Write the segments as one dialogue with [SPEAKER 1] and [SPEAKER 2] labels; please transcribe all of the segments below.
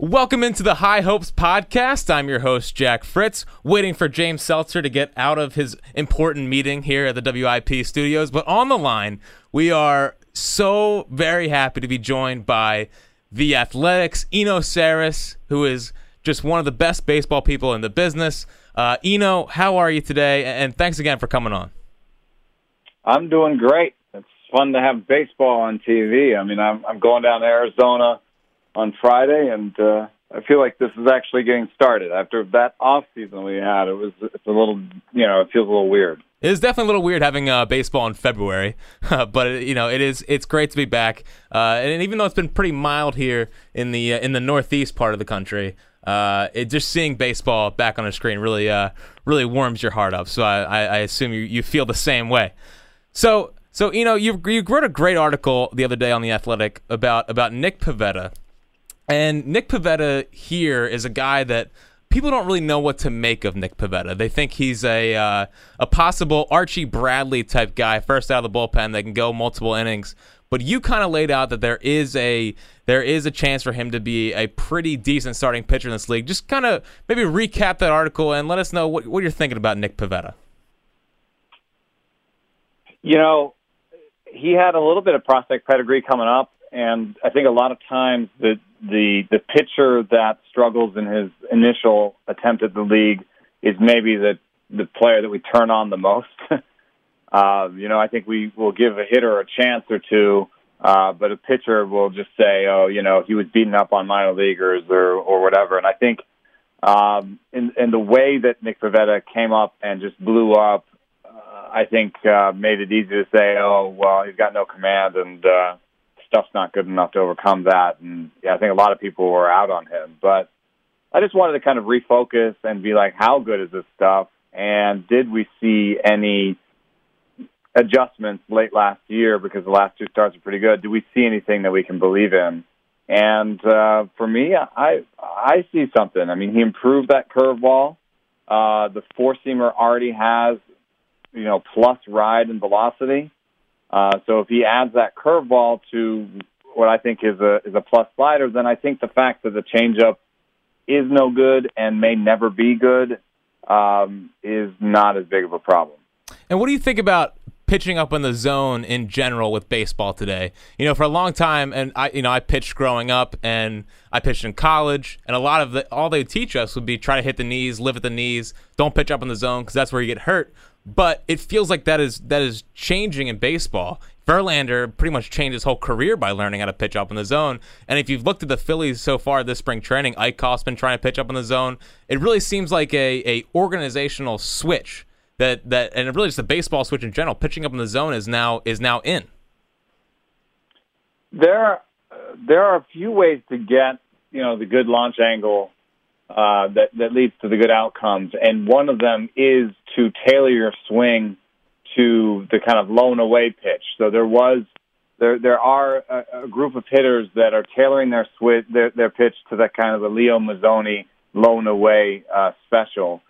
[SPEAKER 1] Welcome into the High Hopes podcast. I'm your host, Jack Fritz, waiting for James Seltzer to get out of his important meeting here at the WIP studios. But on the line, we are so very happy to be joined by the Athletics, Eno Sarris, who is just one of the best baseball people in the business. Uh, Eno, how are you today? And thanks again for coming on.
[SPEAKER 2] I'm doing great. It's fun to have baseball on TV. I mean, I'm, I'm going down to Arizona on Friday, and uh, I feel like this is actually getting started. After that off season we had, it was it's a little, you know, it feels a little weird.
[SPEAKER 1] It is definitely a little weird having uh, baseball in February, but it, you know it is. It's great to be back, uh, and even though it's been pretty mild here in the uh, in the northeast part of the country, uh, it just seeing baseball back on a screen really uh, really warms your heart up. So I, I, assume you, you feel the same way. So so you know you you wrote a great article the other day on the Athletic about about Nick Pivetta, and Nick Pivetta here is a guy that people don't really know what to make of Nick Pivetta. They think he's a uh, a possible Archie Bradley type guy, first out of the bullpen. that can go multiple innings, but you kind of laid out that there is a there is a chance for him to be a pretty decent starting pitcher in this league. Just kind of maybe recap that article and let us know what, what you're thinking about Nick Pivetta.
[SPEAKER 2] You know, he had a little bit of prospect pedigree coming up, and I think a lot of times the the the pitcher that struggles in his initial attempt at the league is maybe the the player that we turn on the most. uh, you know, I think we will give a hitter a chance or two, uh, but a pitcher will just say, "Oh, you know, he was beaten up on minor leaguers or or whatever." And I think um, in in the way that Nick Pivetta came up and just blew up, uh, I think uh, made it easy to say, "Oh, well, he's got no command," and uh, stuff's not good enough to overcome that. And yeah, I think a lot of people were out on him. But I just wanted to kind of refocus and be like, how good is this stuff? And did we see any adjustments late last year because the last two starts are pretty good? Do we see anything that we can believe in? And uh, for me, I I see something. I mean, he improved that curveball. Uh, the four seamer already has, you know, plus ride and velocity. Uh, so if he adds that curveball to what I think is a is a plus slider, then I think the fact that the changeup is no good and may never be good um, is not as big of a problem.
[SPEAKER 1] And what do you think about pitching up in the zone in general with baseball today? You know, for a long time, and I, you know, I pitched growing up, and I pitched in college, and a lot of the all they teach us would be try to hit the knees, live at the knees, don't pitch up in the zone because that's where you get hurt. But it feels like that is that is changing in baseball. Verlander pretty much changed his whole career by learning how to pitch up in the zone. And if you've looked at the Phillies so far this spring training, Eichhoff's been trying to pitch up in the zone. It really seems like a, a organizational switch that that and really just the baseball switch in general. Pitching up in the zone is now is now in.
[SPEAKER 2] there there are a few ways to get you know the good launch angle uh, that that leads to the good outcomes, and one of them is to tailor your swing to the kind of low and away pitch. So there was there there are a, a group of hitters that are tailoring their switch their, their pitch to that kind of the Leo Mazzone low and away uh, special,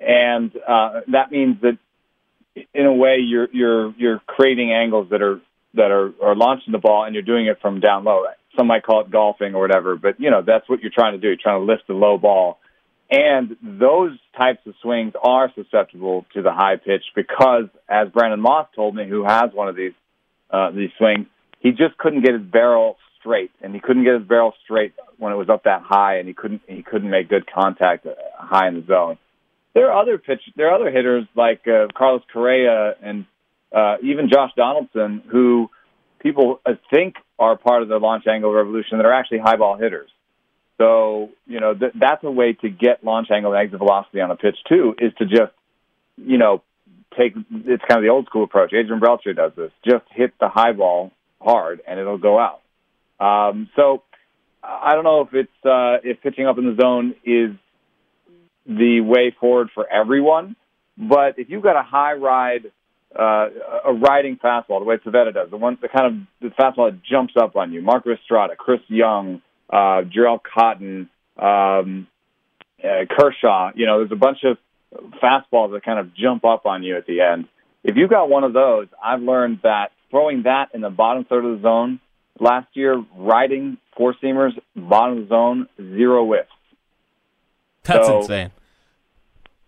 [SPEAKER 2] and uh, that means that in a way you're you're you're creating angles that are that are, are launching the ball and you're doing it from down low. Some might call it golfing or whatever, but you know that's what you're trying to do. You're trying to lift the low ball, and those types of swings are susceptible to the high pitch because, as Brandon Moss told me, who has one of these uh, these swings, he just couldn't get his barrel straight, and he couldn't get his barrel straight when it was up that high, and he couldn't he couldn't make good contact uh, high in the zone. There are other pitch. There are other hitters like uh, Carlos Correa and uh, even Josh Donaldson, who people think are part of the launch angle revolution that are actually high ball hitters. So, you know, th- that's a way to get launch angle and exit velocity on a pitch too, is to just, you know, take, it's kind of the old school approach. Adrian Beltre does this. Just hit the high ball hard and it'll go out. Um, so I don't know if it's, uh, if pitching up in the zone is the way forward for everyone, but if you've got a high ride uh, a riding fastball, the way Pivetta does, the one, the kind of the fastball that jumps up on you. Marcus Estrada, Chris Young, uh, Jharel Cotton, um, uh, Kershaw. You know, there's a bunch of fastballs that kind of jump up on you at the end. If you've got one of those, I've learned that throwing that in the bottom third of the zone last year, riding four seamers, bottom of the zone, zero whiffs.
[SPEAKER 1] That's
[SPEAKER 2] So-
[SPEAKER 1] insane.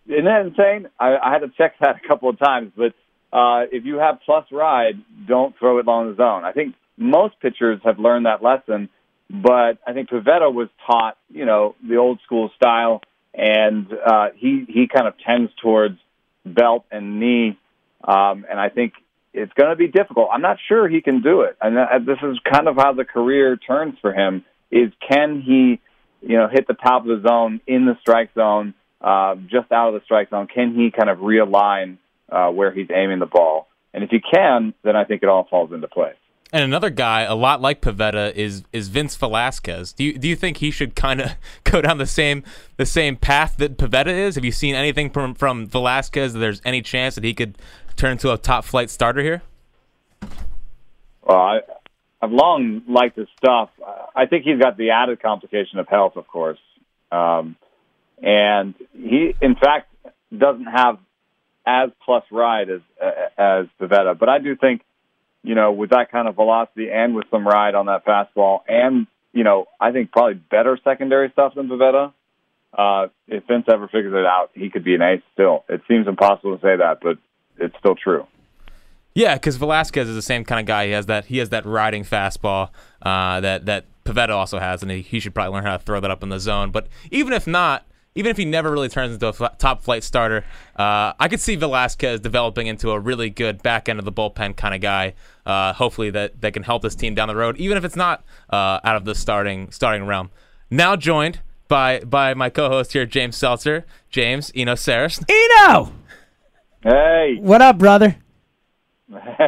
[SPEAKER 2] Isn't that insane? I, I had to check that a couple of times, but uh, if you have plus ride, don't throw it long the zone. I think most pitchers have learned that lesson, but I think Pivetta was taught, you know, the old school style, and uh, he he kind of tends towards belt and knee, um, and I think it's going to be difficult. I'm not sure he can do it, and uh, this is kind of how the career turns for him: is can he, you know, hit the top of the zone in the strike zone, uh, just out of the strike zone? Can he kind of realign? Uh, where he's aiming the ball. And if he can, then I think it all falls into place.
[SPEAKER 1] And another guy, a lot like Pivetta, is is Vince Velasquez. Do you do you think he should kind of go down the same the same path that Pivetta is? Have you seen anything from from Velasquez? That there's any chance that he could turn into a top flight starter here?
[SPEAKER 2] Well, I, I've long liked his stuff. I think he's got the added complication of health, of course, um, and he, in fact, doesn't have as plus ride as as Pivetta. But I do think, you know, with that kind of velocity and with some ride on that fastball, and you know, I think probably better secondary stuff than Pivetta. Uh, if Vince ever figures it out, he could be an ace still. It seems impossible to say that, but it's still true.
[SPEAKER 1] Yeah, because Velasquez is the same kind of guy. He has that he has that riding fastball uh, that that Pivetta also has, and he, he should probably learn how to throw that up in the zone. But even if not, even if he never really turns into a f- top flight starter, uh, I could see Velasquez developing into a really good back end of the bullpen kind of guy. Uh, hopefully that that can help this team down the road, even if it's not uh, out of the starting starting realm. Now joined by by my co-host here, James Seltzer. James Eno Sarris.
[SPEAKER 3] Eno,
[SPEAKER 2] Hey,
[SPEAKER 3] what up, brother?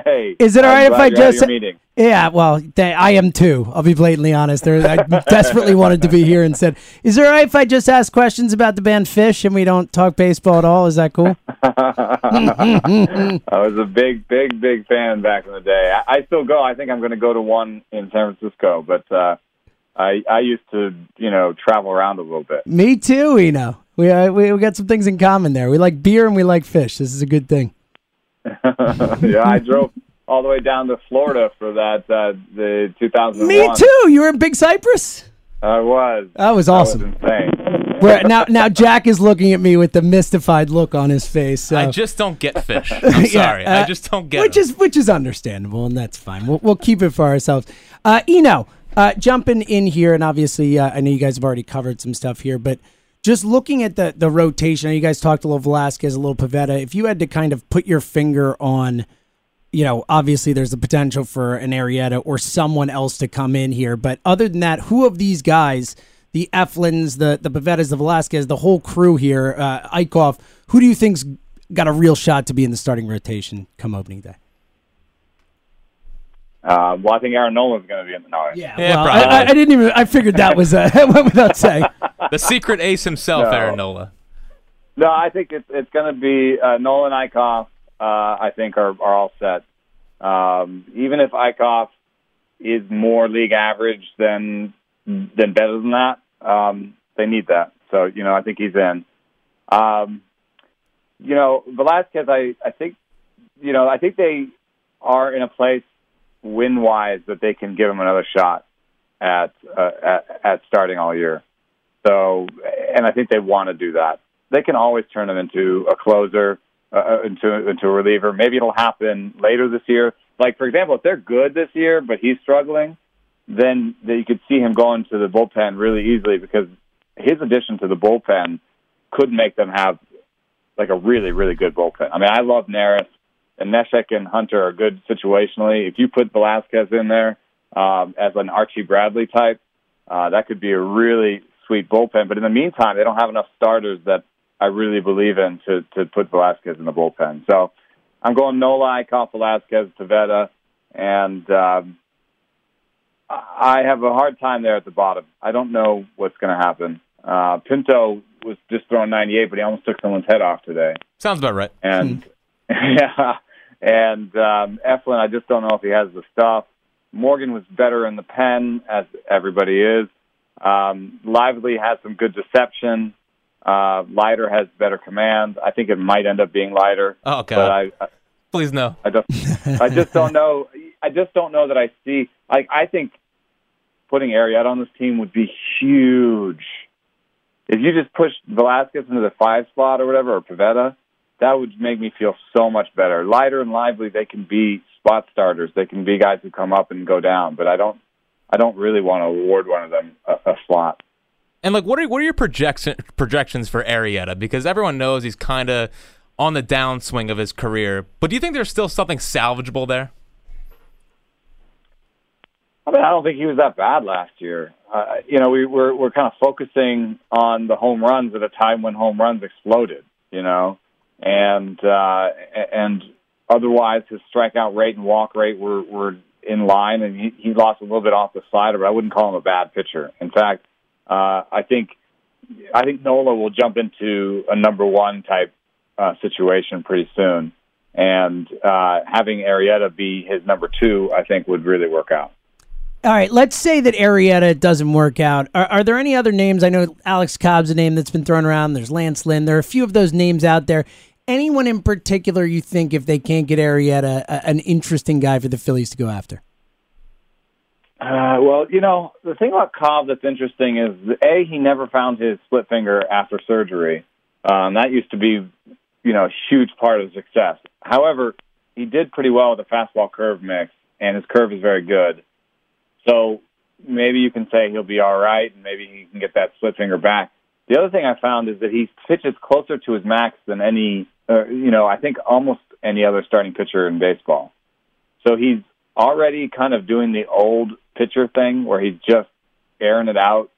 [SPEAKER 2] Hey.
[SPEAKER 3] Is it all right if I just?
[SPEAKER 2] meeting?
[SPEAKER 3] Yeah, well, th- I am too. I'll be blatantly honest. There, I desperately wanted to be here and said, "Is it all right if I just ask questions about the band Phish and we don't talk baseball at all? Is that cool?"
[SPEAKER 2] I was a big, big, big fan back in the day. I, I still go. I think I'm going to go to one in San Francisco, but uh, I I used to, you know, travel around a little bit.
[SPEAKER 3] Me too, Eno. We, uh, we we got some things in common there. We like beer and we like Phish. This is a good thing.
[SPEAKER 2] yeah, I drove all the way down to Florida for that uh, the 2001.
[SPEAKER 3] Me too. You were in Big Cypress.
[SPEAKER 2] I was.
[SPEAKER 3] That was
[SPEAKER 2] That
[SPEAKER 3] awesome.
[SPEAKER 2] was insane.
[SPEAKER 3] Where, now, now Jack is looking at me with the mystified look on his face. So.
[SPEAKER 1] I just don't get Phish. I'm
[SPEAKER 3] Yeah,
[SPEAKER 1] sorry, I
[SPEAKER 3] uh,
[SPEAKER 1] just don't get
[SPEAKER 3] which
[SPEAKER 1] it.
[SPEAKER 3] is which is understandable, and that's fine. We'll we'll keep it for ourselves. Uh, Eno, uh, jumping in here, and obviously, uh, I know you guys have already covered some stuff here, but just looking at the the rotation, you guys talked a little Velasquez, a little Pivetta. If you had to kind of put your finger on, you know, obviously there's the potential for an Arrieta or someone else to come in here, but other than that, who of these guys? The Eflins, the the Pivettas, the Velasquez, the whole crew here, uh, Eichhoff. Who do you think's got a real shot to be in the starting rotation come opening day?
[SPEAKER 2] Uh, well, I think Aaron Nola's going to be in the no.
[SPEAKER 3] Yeah,
[SPEAKER 1] Yeah,
[SPEAKER 3] well, I, I, I didn't even. I figured that was uh, went without saying.
[SPEAKER 1] The secret ace himself,
[SPEAKER 2] No.
[SPEAKER 1] Aaron Nola.
[SPEAKER 2] No, I think it's it's going to be uh, Nolan Eichhoff. Uh, I think are are all set. Um, even if Eichhoff is more league average than than better than that, um, they need that. So you know, I think he's in. Um, you know, Velasquez. I I think you know I think they are in a place win wise that they can give him another shot at uh, at, at starting all year. So, and I think they want to do that. They can always turn him into a closer, uh, into into a reliever. Maybe it'll happen later this year. Like for example, if they're good this year, but he's struggling, then you could see him going to the bullpen really easily because his addition to the bullpen could make them have like a really really good bullpen. I mean, I love Neris and Neshek and Hunter are good situationally. If you put Velasquez in there um, as an Archie Bradley type, uh, that could be a really sweet bullpen. But in the meantime, they don't have enough starters that I really believe in to to put Velasquez in the bullpen. So I'm going Nola, Eichhoff, Velasquez, Pivetta, and um, I have a hard time there at the bottom. I don't know what's going to happen. Uh, Pinto was just throwing 98, but he almost took someone's head off today.
[SPEAKER 1] Sounds about right.
[SPEAKER 2] And yeah, and um, Eflin, I just don't know if he has the stuff. Morgan was better in the pen, as everybody is. Um, Lively has some good deception. Uh, Leiter has better command. I think it might end up being Leiter.
[SPEAKER 1] Oh,
[SPEAKER 2] But
[SPEAKER 1] God.
[SPEAKER 2] I, I,
[SPEAKER 1] Please no.
[SPEAKER 2] I just, I just don't know. I just don't know that I see. Like, I think putting Arrieta on this team would be huge. If you just push Velasquez into the five slot or whatever, or Pivetta, that would make me feel so much better. Leiter and lively, they can be spot starters. They can be guys who come up and go down. But I don't, I don't really want to award one of them a, a slot.
[SPEAKER 1] And like, what are what are your projection projections for Arrieta? Because everyone knows he's kind of on the downswing of his career. But do you think there's still something salvageable there?
[SPEAKER 2] I mean, I don't think he was that bad last year. Uh, you know, we, we're we're kind of focusing on the home runs at a time when home runs exploded. You know, and uh, and otherwise his strikeout rate and walk rate were were in line, and he, he lost a little bit off the slider, but I wouldn't call him a bad pitcher. In fact, uh, I think I think Nola will jump into a number one type uh, situation pretty soon, and uh, having Arrieta be his number two, I think would really work out.
[SPEAKER 3] All right, let's say that Arrieta doesn't work out. Are, are there any other names? I know Alex Cobb's a name that's been thrown around. There's Lance Lynn. There are a few of those names out there. Anyone in particular you think, if they can't get Arrieta, a, an interesting guy for the Phillies to go after?
[SPEAKER 2] Uh, well, you know, the thing about Cobb that's interesting is a he never found his split finger after surgery. Um, that used to be, you know, a huge part of his success. However, he did pretty well with the fastball curve mix, and his curve is very good. So maybe you can say he'll be all right, and maybe he can get that split finger back. The other thing I found is that he pitches closer to his max than any, uh, you know, I think almost any other starting pitcher in baseball. So he's already kind of doing the old pitcher thing where he's just airing it out,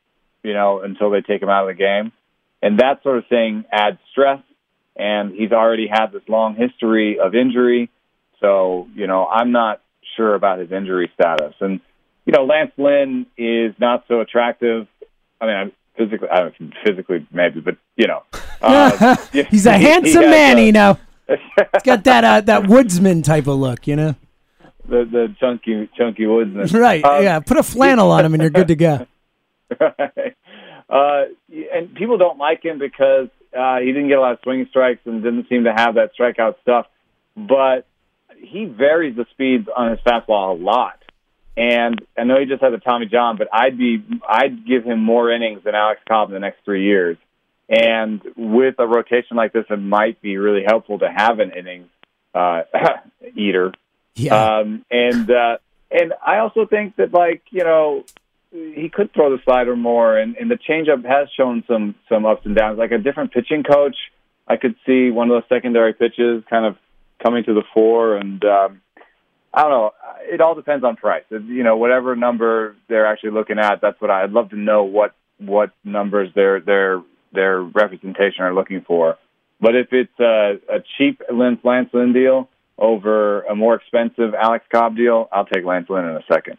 [SPEAKER 2] you know, until they take him out of the game. And that sort of thing adds stress. And he's already had this long history of injury. So, you know, I'm not sure about his injury status. And, you know, Lance Lynn is not so attractive. I mean, I'm physically, I don't know, physically maybe, but, you know. Uh,
[SPEAKER 3] He's a
[SPEAKER 2] he- he
[SPEAKER 3] handsome man,
[SPEAKER 2] a-
[SPEAKER 3] you know. He's got that uh, that woodsman type of look, you know.
[SPEAKER 2] the, the chunky, chunky woodsman.
[SPEAKER 3] Right?
[SPEAKER 2] Um,
[SPEAKER 3] yeah. Put a flannel on him, and you're good to go.
[SPEAKER 2] Right. Uh, and people don't like him because uh, he didn't get a lot of swinging strikes and didn't seem to have that strikeout stuff. But he varies the speeds on his fastball a lot. And I know he just had the Tommy John, but I'd be I'd give him more innings than Alex Cobb in the next three years. And with a rotation like this, it might be really helpful to have an innings uh, eater
[SPEAKER 3] Yeah.
[SPEAKER 2] um, and uh, and I also think that like you know he could throw the slider more, and, and the changeup has shown some some ups and downs. Like a different pitching coach, I could see one of those secondary pitches kind of coming to the fore, and um, I don't know. It all depends on price. You know, whatever number they're actually looking at, that's what I, I'd love to know what what numbers their their their representation are looking for. But if it's a, a cheap Lance Lance Lynn deal, over a more expensive Alex Cobb deal, I'll take Lance Lynn in a second.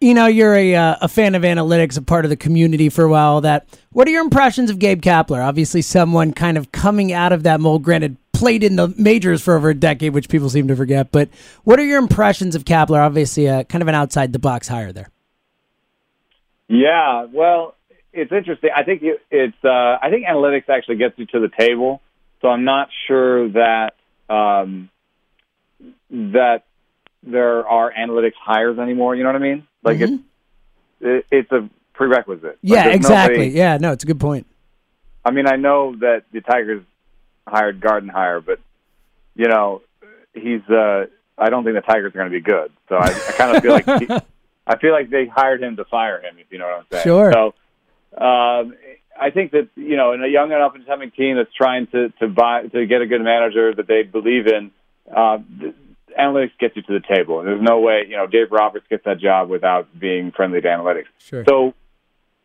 [SPEAKER 3] You know, you're a, uh, a fan of analytics, a part of the community for a while. That what are your impressions of Gabe Kapler? Obviously, someone kind of coming out of that mold. Granted, played in the majors for over a decade, which people seem to forget. But what are your impressions of Kapler? Obviously, uh, kind of an outside the box hire there.
[SPEAKER 2] Yeah, well, it's interesting. I think it, it's. Uh, I think analytics actually gets you to the table, so I'm not sure that um, that there are analytics hires anymore. You know what I mean? Like
[SPEAKER 3] Mhm.
[SPEAKER 2] it's it, it's a prerequisite.
[SPEAKER 3] Yeah,
[SPEAKER 2] there's
[SPEAKER 3] exactly.
[SPEAKER 2] nobody-
[SPEAKER 3] yeah, no, it's a good point.
[SPEAKER 2] I mean, I know that the Tigers hired Gardenhire, but you know, he's. Uh, I don't think the Tigers are going to be good. So I, I kind of feel like he, I feel like they hired him to fire him. If you know what I'm saying.
[SPEAKER 3] Sure.
[SPEAKER 2] So um, I think that you know, in a young and up and coming team that's trying to to buy to get a good manager that they believe in, uh, analytics gets you to the table. And there's no way you know Dave Roberts gets that job without being friendly to analytics.
[SPEAKER 3] Sure.
[SPEAKER 2] So,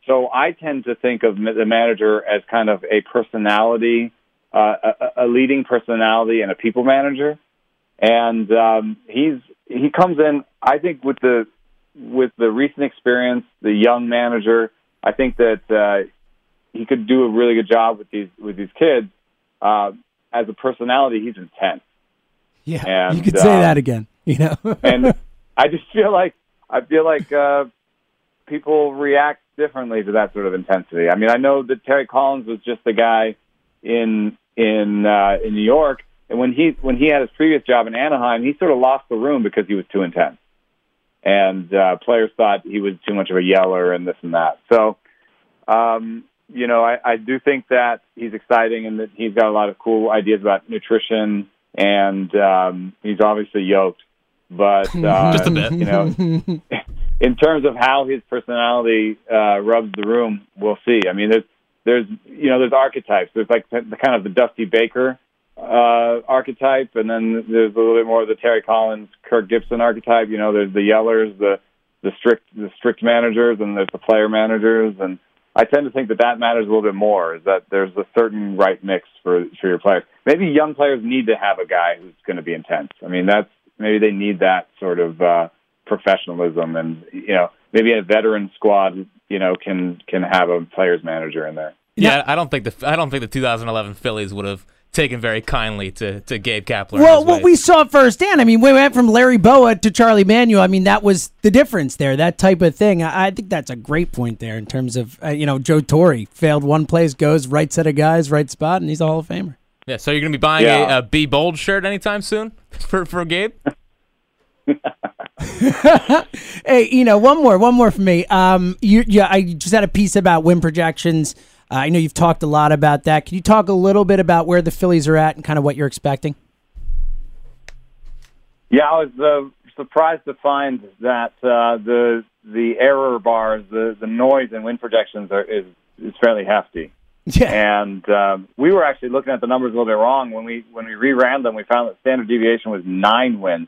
[SPEAKER 2] so I tend to think of the manager as kind of a personality, uh, a, a leading personality, and a people manager. And um, he's he comes in, I think, with the with the recent experience, the young manager. I think that uh, he could do a really good job with these with these kids. Uh, as a personality, he's intense.
[SPEAKER 3] Yeah,
[SPEAKER 2] And,
[SPEAKER 3] you could say
[SPEAKER 2] uh,
[SPEAKER 3] that again. You know,
[SPEAKER 2] and I just feel like I feel like uh, people react differently to that sort of intensity. I mean, I know that Terry Collins was just the guy in in uh, in New York, and when he when he had his previous job in Anaheim, he sort of lost the room because he was too intense, and uh, players thought he was too much of a yeller and this and that. So. Um, you know, I, I do think that he's exciting and that he's got a lot of cool ideas about nutrition, and um, he's obviously yoked. But uh,
[SPEAKER 1] Just a bit.
[SPEAKER 2] you know, in terms of how his personality uh, rubs the room, we'll see. I mean, there's there's you know there's archetypes. There's like the, the kind of the Dusty Baker uh, archetype, and then there's a little bit more of the Terry Collins, Kirk Gibson archetype. You know, there's the yellers, the the strict the strict managers, and there's the player managers, and I tend to think that that matters a little bit more. Is that there's a certain right mix for for your players. Maybe young players need to have a guy who's going to be intense. I mean, that's maybe they need that sort of uh, professionalism, and you know, maybe a veteran squad, you know, can can have a players manager in there.
[SPEAKER 1] Yeah, I don't think the I don't think the 2011 Phillies would have taken very kindly to, to Gabe Kapler.
[SPEAKER 3] well, what
[SPEAKER 1] ways.
[SPEAKER 3] we saw firsthand. I mean, we went from Larry Bowa to Charlie Manuel. I mean, that was the difference there. That type of thing. I, I think that's a great point there in terms of uh, you know Joe Torre failed one place, goes right set of guys, right spot, and he's a Hall of Famer.
[SPEAKER 1] yeah, so you're gonna be buying
[SPEAKER 2] Yeah.
[SPEAKER 1] a, a Be Bold shirt anytime soon for for Gabe?
[SPEAKER 3] Hey, you know, one more, one more for me. Um, you, yeah, I just had a piece about win projections. Uh, I know you've talked a lot about that. Can you talk a little bit about where the Phillies are at and kind of what you're expecting?
[SPEAKER 2] Yeah, I was uh, surprised to find that uh, the the error bars, the the noise in win projections are, is is fairly hefty.
[SPEAKER 3] Yeah,
[SPEAKER 2] And um, we were actually looking at the numbers a little bit wrong when we when we reran them. We found that standard deviation was nine wins,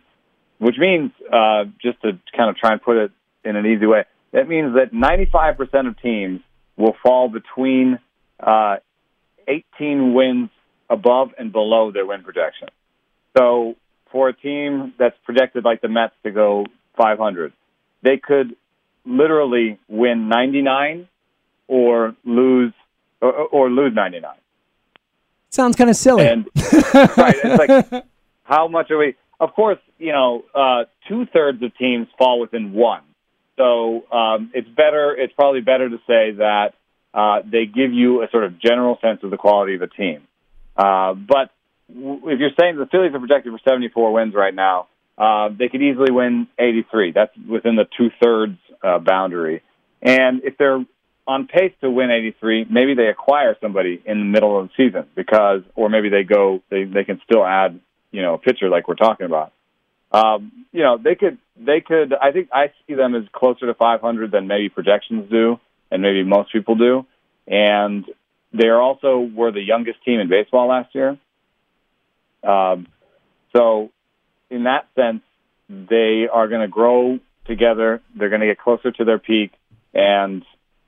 [SPEAKER 2] which means uh, just to kind of try and put it in an easy way, that means that 95% of teams will fall between uh, 18 wins above and below their win projection. So for a team that's projected like the Mets to go 500, they could literally win 99 or lose or, or lose 99.
[SPEAKER 3] sounds kind of silly.
[SPEAKER 2] And right, it's like how much are we? Of course, you know, uh, two thirds of teams fall within one. So um, it's better. It's probably better to say that uh, they give you a sort of general sense of the quality of the team. Uh, but w- if you're saying the Phillies are projected for 74 wins right now, uh, they could easily win 83. That's within the two thirds uh, boundary. And if they're on pace to win 83, maybe they acquire somebody in the middle of the season because, or maybe they go, they, they can still add, you know, a pitcher like we're talking about. Um, you know, they could, they could, I think I see them as closer to 500 than maybe projections do and maybe most people do. And they also were the youngest team in baseball last year. Um, so in that sense, they are going to grow together. They're going to get closer to their peak, and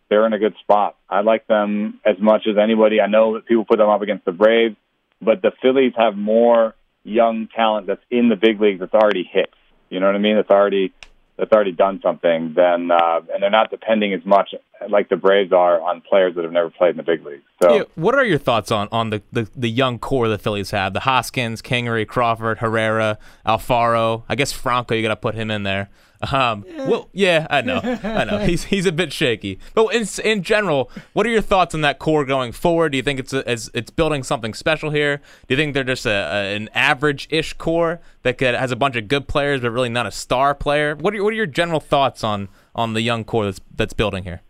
[SPEAKER 2] they're in a good spot. I like them as much as anybody. I know that people put them up against the Braves, but the Phillies have more young talent that's in the big leagues that's already hit. You know what I mean? That's already that's already done something. Then uh, and they're not depending as much like the Braves are on players that have never played in the big leagues. So
[SPEAKER 1] Yeah, what are your thoughts on on the, the, the young core the Phillies have? The Hoskins, Kingery, Crawford, Herrera, Alfaro. I guess Franco. You got to put him in there. Um, well, yeah, I know, I know. He's he's a bit shaky. But in in general, what are your thoughts on that core going forward? Do you think it's a, it's, it's building something special here? Do you think they're just a, a an average-ish core that could, has a bunch of good players but really not a star player? What are your, what are your general thoughts on on the young core that's that's building here?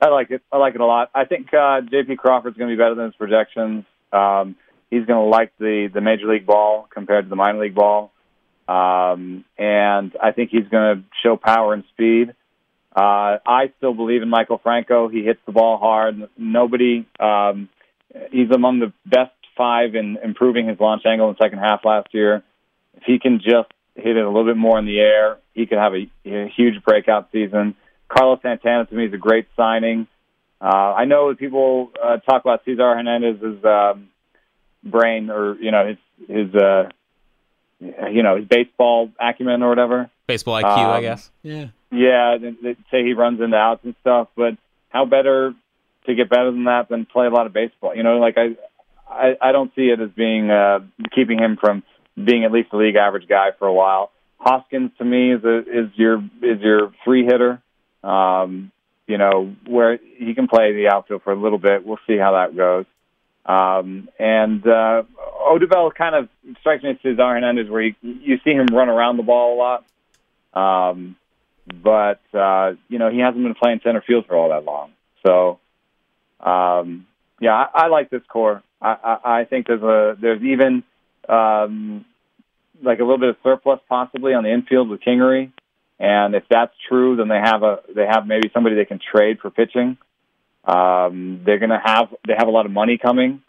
[SPEAKER 2] I like it. I like it a lot. I think uh, J.P. Crawford's going to be better than his projections. Um, he's going to like the the major league ball compared to the minor league ball, um, and I think he's going to show power and speed. Uh, I still believe in Maikel Franco. He hits the ball hard. Nobody. Um, he's among the best five in improving his launch angle in the second half last year. If he can just hit it a little bit more in the air, he could have a, a huge breakout season. Carlos Santana to me is a great signing. Uh, I know people uh, talk about Cesar Hernandez's um, brain or you know his his uh, you know his baseball acumen or whatever.
[SPEAKER 1] Baseball IQ, I
[SPEAKER 2] Um,
[SPEAKER 1] guess.
[SPEAKER 3] Yeah.
[SPEAKER 2] Yeah, they, they say he runs into outs and stuff, but how better to get better than that than play a lot of baseball? You know, like I, I, I don't see it as being uh, keeping him from being at least a league average guy for a while. Hoskins to me is a, is your is your free hitter. Um, you know where he can play the outfield for a little bit. We'll see how that goes. Um, and uh, Odubel kind of strikes me as Cesar Hernandez, where you, you see him run around the ball a lot. Um, but uh, you know he hasn't been playing center field for all that long. So um, yeah, I, I like this core. I, I, I think there's a there's even um, like a little bit of surplus possibly on the infield with Kingery, and if that's true, then they have a they have maybe somebody they can trade for pitching. Um, they're going to have they have a lot of money coming,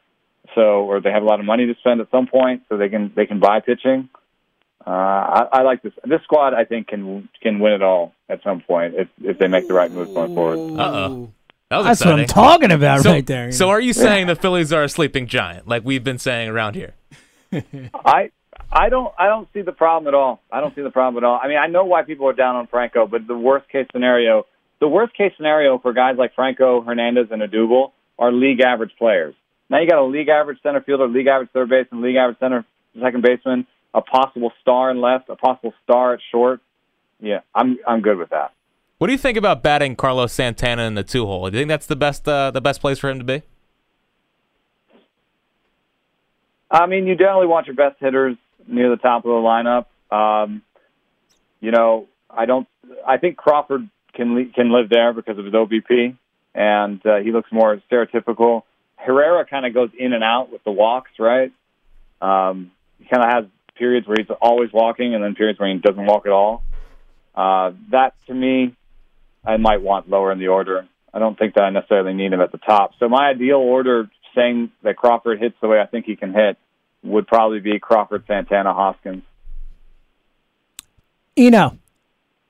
[SPEAKER 2] so or they have a lot of money to spend at some point, so they can they can buy pitching. Uh, I, I like this. This squad, I think, can can win it all at some point if if they make the right moves going forward.
[SPEAKER 1] Uh-oh. That was
[SPEAKER 3] That's what I'm talking about
[SPEAKER 1] so,
[SPEAKER 3] right there.
[SPEAKER 1] So are you saying the Phillies are a sleeping giant, like we've been saying around here?
[SPEAKER 2] I I don't I don't see the problem at all. I don't see the problem at all. I mean, I know why people are down on Franco, but the worst case scenario, the worst case scenario for guys like Franco, Hernandez, and Odubel are league average players. Now you got a league average center fielder, league average third baseman, league average center second baseman, a possible star in left, a possible star at short. Yeah, I'm I'm good with that.
[SPEAKER 1] What do you think about batting Carlos Santana in the two hole? Do you think that's the best uh, the best place for him to be?
[SPEAKER 2] I mean, you definitely want your best hitters near the top of the lineup. Um, you know, I don't. I think Crawford can can live there because of his OBP, and uh, he looks more stereotypical. Herrera kind of goes in and out with the walks, right? Um, he kind of has periods where he's always walking, and then periods where he doesn't walk at all. Uh, that to me, I might want lower in the order. I don't think that I necessarily need him at the top. So my ideal order, saying that Crawford hits the way I think he can hit, would probably be Crawford, Santana, Hoskins.
[SPEAKER 3] You know,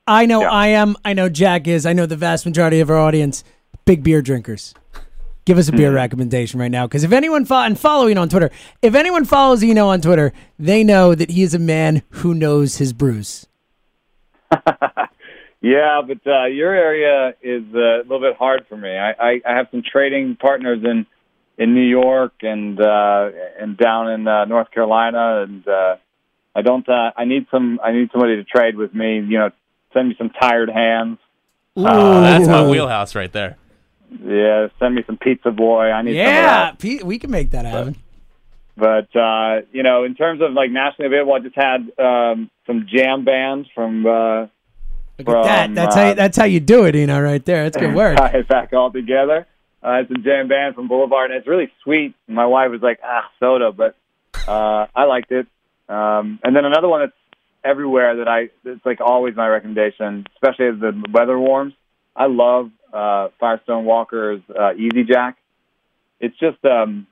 [SPEAKER 3] I know
[SPEAKER 2] Yeah.
[SPEAKER 3] I am. I know Jack is. I know the vast majority of our audience, big beer drinkers. Give us a beer recommendation right now, because if anyone fo- and following on Twitter, if anyone follows Eno on Twitter, they know that he is a man who knows his brews.
[SPEAKER 2] Yeah, but uh, your area is uh, a little bit hard for me. I, I, I have some trading partners in in New York and uh, and down in uh, North Carolina, and uh, I don't. Uh, I need some. I need somebody to trade with me. You know, send me some tired hands.
[SPEAKER 1] Oh, that's my wheelhouse right there.
[SPEAKER 2] Yeah, send me some Pizza Boy. I need some of
[SPEAKER 3] Yeah,
[SPEAKER 2] that.
[SPEAKER 3] Pete, we can make that happen.
[SPEAKER 2] But uh, you know, in terms of like nationally available, I just had um, some jam bands from uh,
[SPEAKER 3] Look at that. That's
[SPEAKER 2] uh,
[SPEAKER 3] how you, that's how you do it, Eno. Right there. That's good work.
[SPEAKER 2] tie it back all together. Uh, it's a jam band from Boulevard, and it's really sweet. My wife was like, "Ah, soda," but uh, I liked it. Um, and then another one that's everywhere that I it's like always my recommendation, especially as the weather warms. I love uh, Firestone Walker's uh, Easy Jack. It's just um,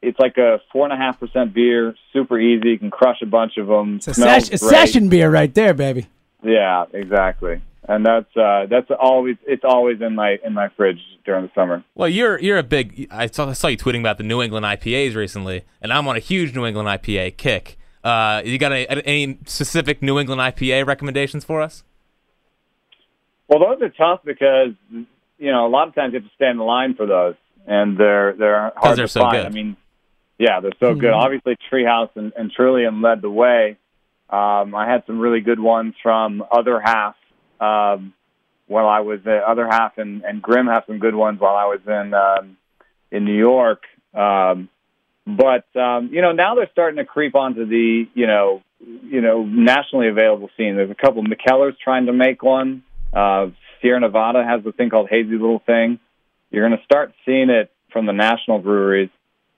[SPEAKER 2] it's like a four and a half percent beer, super easy. You can crush a bunch of them.
[SPEAKER 3] It's a,
[SPEAKER 2] Smells
[SPEAKER 3] sesh- a session beer right there, baby.
[SPEAKER 2] Yeah, exactly. And that's uh, that's always it's always in my in my fridge during the summer.
[SPEAKER 1] Well, you're you're a big. I saw, I saw you tweeting about the New England IPAs recently, and I'm on a huge New England IPA kick. Uh, you got any, any specific New England IPA recommendations for us?
[SPEAKER 2] Well, those are tough because you know a lot of times you have to stand in line for those, and they're they're hard
[SPEAKER 1] they're
[SPEAKER 2] to
[SPEAKER 1] so
[SPEAKER 2] find.
[SPEAKER 1] good.
[SPEAKER 2] I mean, yeah, they're so good. Obviously, Treehouse and, and Trillium led the way. Um, I had some really good ones from Other Half um, while I was the Other Half, and, and Grimm have some good ones while I was in um, in New York. Um, but um, you know, now they're starting to creep onto the you know you know nationally available scene. There's a couple. McKellar's trying to make one. Uh, Sierra Nevada has a thing called Hazy Little Thing. You're going to start seeing it from the national breweries,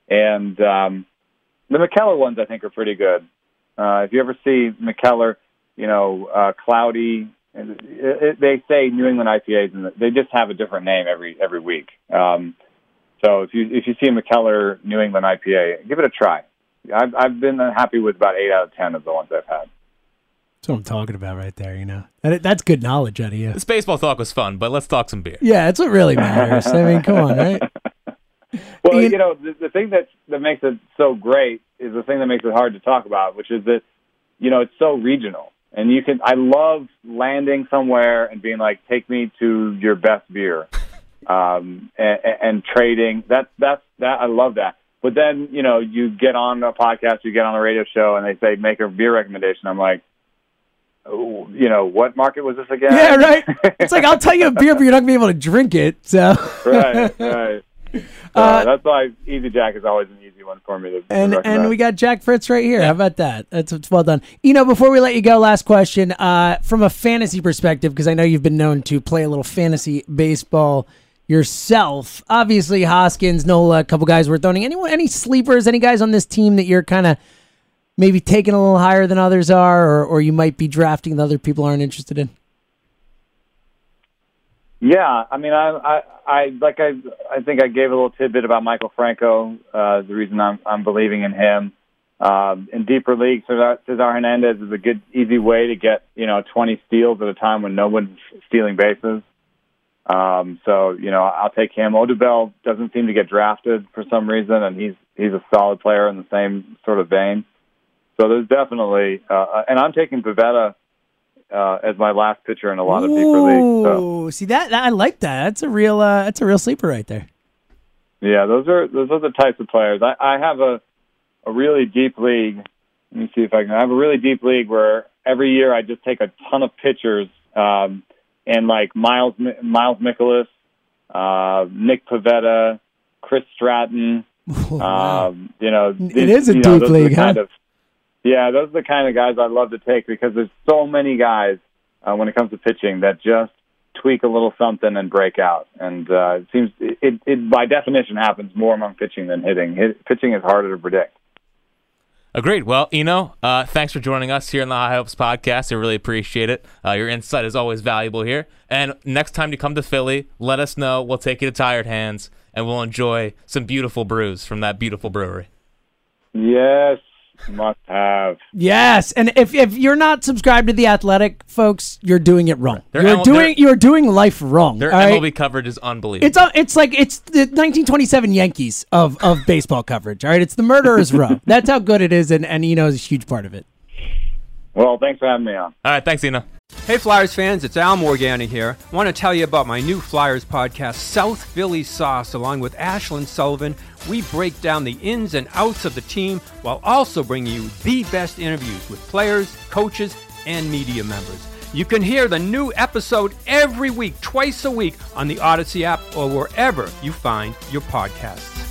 [SPEAKER 2] and um, the McKellar ones I think are pretty good. Uh, if you ever see McKellar, you know, uh, cloudy, it, it, they say New England IPAs, and they just have a different name every every week. Um, so if you if you see a McKellar New England IPA, give it a try. I've I've been happy with about eight out of ten of the ones I've had.
[SPEAKER 3] That's what I'm talking about right there. You know, that, that's good knowledge out of you.
[SPEAKER 1] This baseball talk was fun, but let's talk some beer.
[SPEAKER 3] Yeah, that's what really matters. I mean, come on, right?
[SPEAKER 2] Well,
[SPEAKER 3] Ian-
[SPEAKER 2] you know, the, the thing that that makes it so great is the thing that makes it hard to talk about, which is that you know it's so regional, and you can. I love landing somewhere and being like, "Take me to your best beer," um, and, and trading. That's that's that. I love that. But then you know, you get on a podcast, you get on a radio show, and they say make a beer recommendation. I'm like. "Oh, You know what market was this again?
[SPEAKER 3] Yeah, right. It's like I'll tell you a beer, but you're not gonna be able to drink it. So,
[SPEAKER 2] right, right. So that's why Easy Jack is always an easy one for me to, to
[SPEAKER 3] Uh, and
[SPEAKER 2] recommend.
[SPEAKER 3] and we got Jack Fritz right here. How about that? That's well done. You know, before we let you go, last question. Uh, from a fantasy perspective, because I know you've been known to play a little fantasy baseball yourself. Obviously, Hoskins, Nola, a couple guys worth owning. Anyone, any sleepers? Any guys on this team that you're kind of maybe taking a little higher than others are, or or you might be drafting that other people aren't interested in?
[SPEAKER 2] Yeah, I mean, I, I, I like I, I think I gave a little tidbit about Maikel Franco. Uh, the reason I'm, I'm believing in him. Um, in deeper leagues, Cesar, Cesar Hernandez is a good, easy way to get you know 20 steals at a time when no one's stealing bases. Um, so you know, I'll take him. Odubel doesn't seem to get drafted for some reason, and he's he's a solid player in the same sort of vein. So there's definitely, uh, and I'm taking Pivetta uh, as my last pitcher in a lot of deeper leagues. So.
[SPEAKER 3] See that, that I like that. That's a real uh, that's a real sleeper right there.
[SPEAKER 2] Yeah, those are those are the types of players. I, I have a a really deep league. Let me see if I can. I have a really deep league where every year I just take a ton of pitchers, um, and like Miles Miles Mikolas, uh, Nick Pivetta, Chris Stratton. um, you know,
[SPEAKER 3] It is a
[SPEAKER 2] know,
[SPEAKER 3] deep
[SPEAKER 2] the
[SPEAKER 3] league, huh?
[SPEAKER 2] kind of- yeah, those are the kind of guys I'd love to take because there's so many guys uh, when it comes to pitching that just tweak a little something and break out. And uh, it seems it, it by definition happens more among pitching than hitting. Hit, pitching is harder to predict.
[SPEAKER 1] Agreed. Well, Eno, uh, thanks for joining us here in the High Hopes podcast. I really appreciate it. Uh, your insight is always valuable here. And next time you come to Philly, let us know. We'll take you to Tired Hands, and we'll enjoy some beautiful brews from that beautiful brewery.
[SPEAKER 2] Yes, must have.
[SPEAKER 3] Yes, and if if you're not subscribed to the Athletic, folks, you're doing it wrong.
[SPEAKER 1] Their
[SPEAKER 3] You're
[SPEAKER 1] ML
[SPEAKER 3] doing
[SPEAKER 1] their-
[SPEAKER 3] you're doing life wrong.
[SPEAKER 1] Their
[SPEAKER 3] all right?
[SPEAKER 1] MLB coverage is unbelievable.
[SPEAKER 3] It's a, it's like it's the 1927 Yankees of of baseball coverage. All right, it's the murderers row. That's how good it is, and and Eno is a huge part of it.
[SPEAKER 2] Well, thanks for having me on.
[SPEAKER 1] All right, thanks, Eno.
[SPEAKER 4] Hey Flyers fans, it's Al Morgana here. I want to tell you about my new Flyers podcast, South Philly Sauce, along with Ashlyn Sullivan. We break down the ins and outs of the team while also bringing you the best interviews with players, coaches, and media members. You can hear the new episode every week, twice a week, on the Audacy app or wherever you find your podcasts.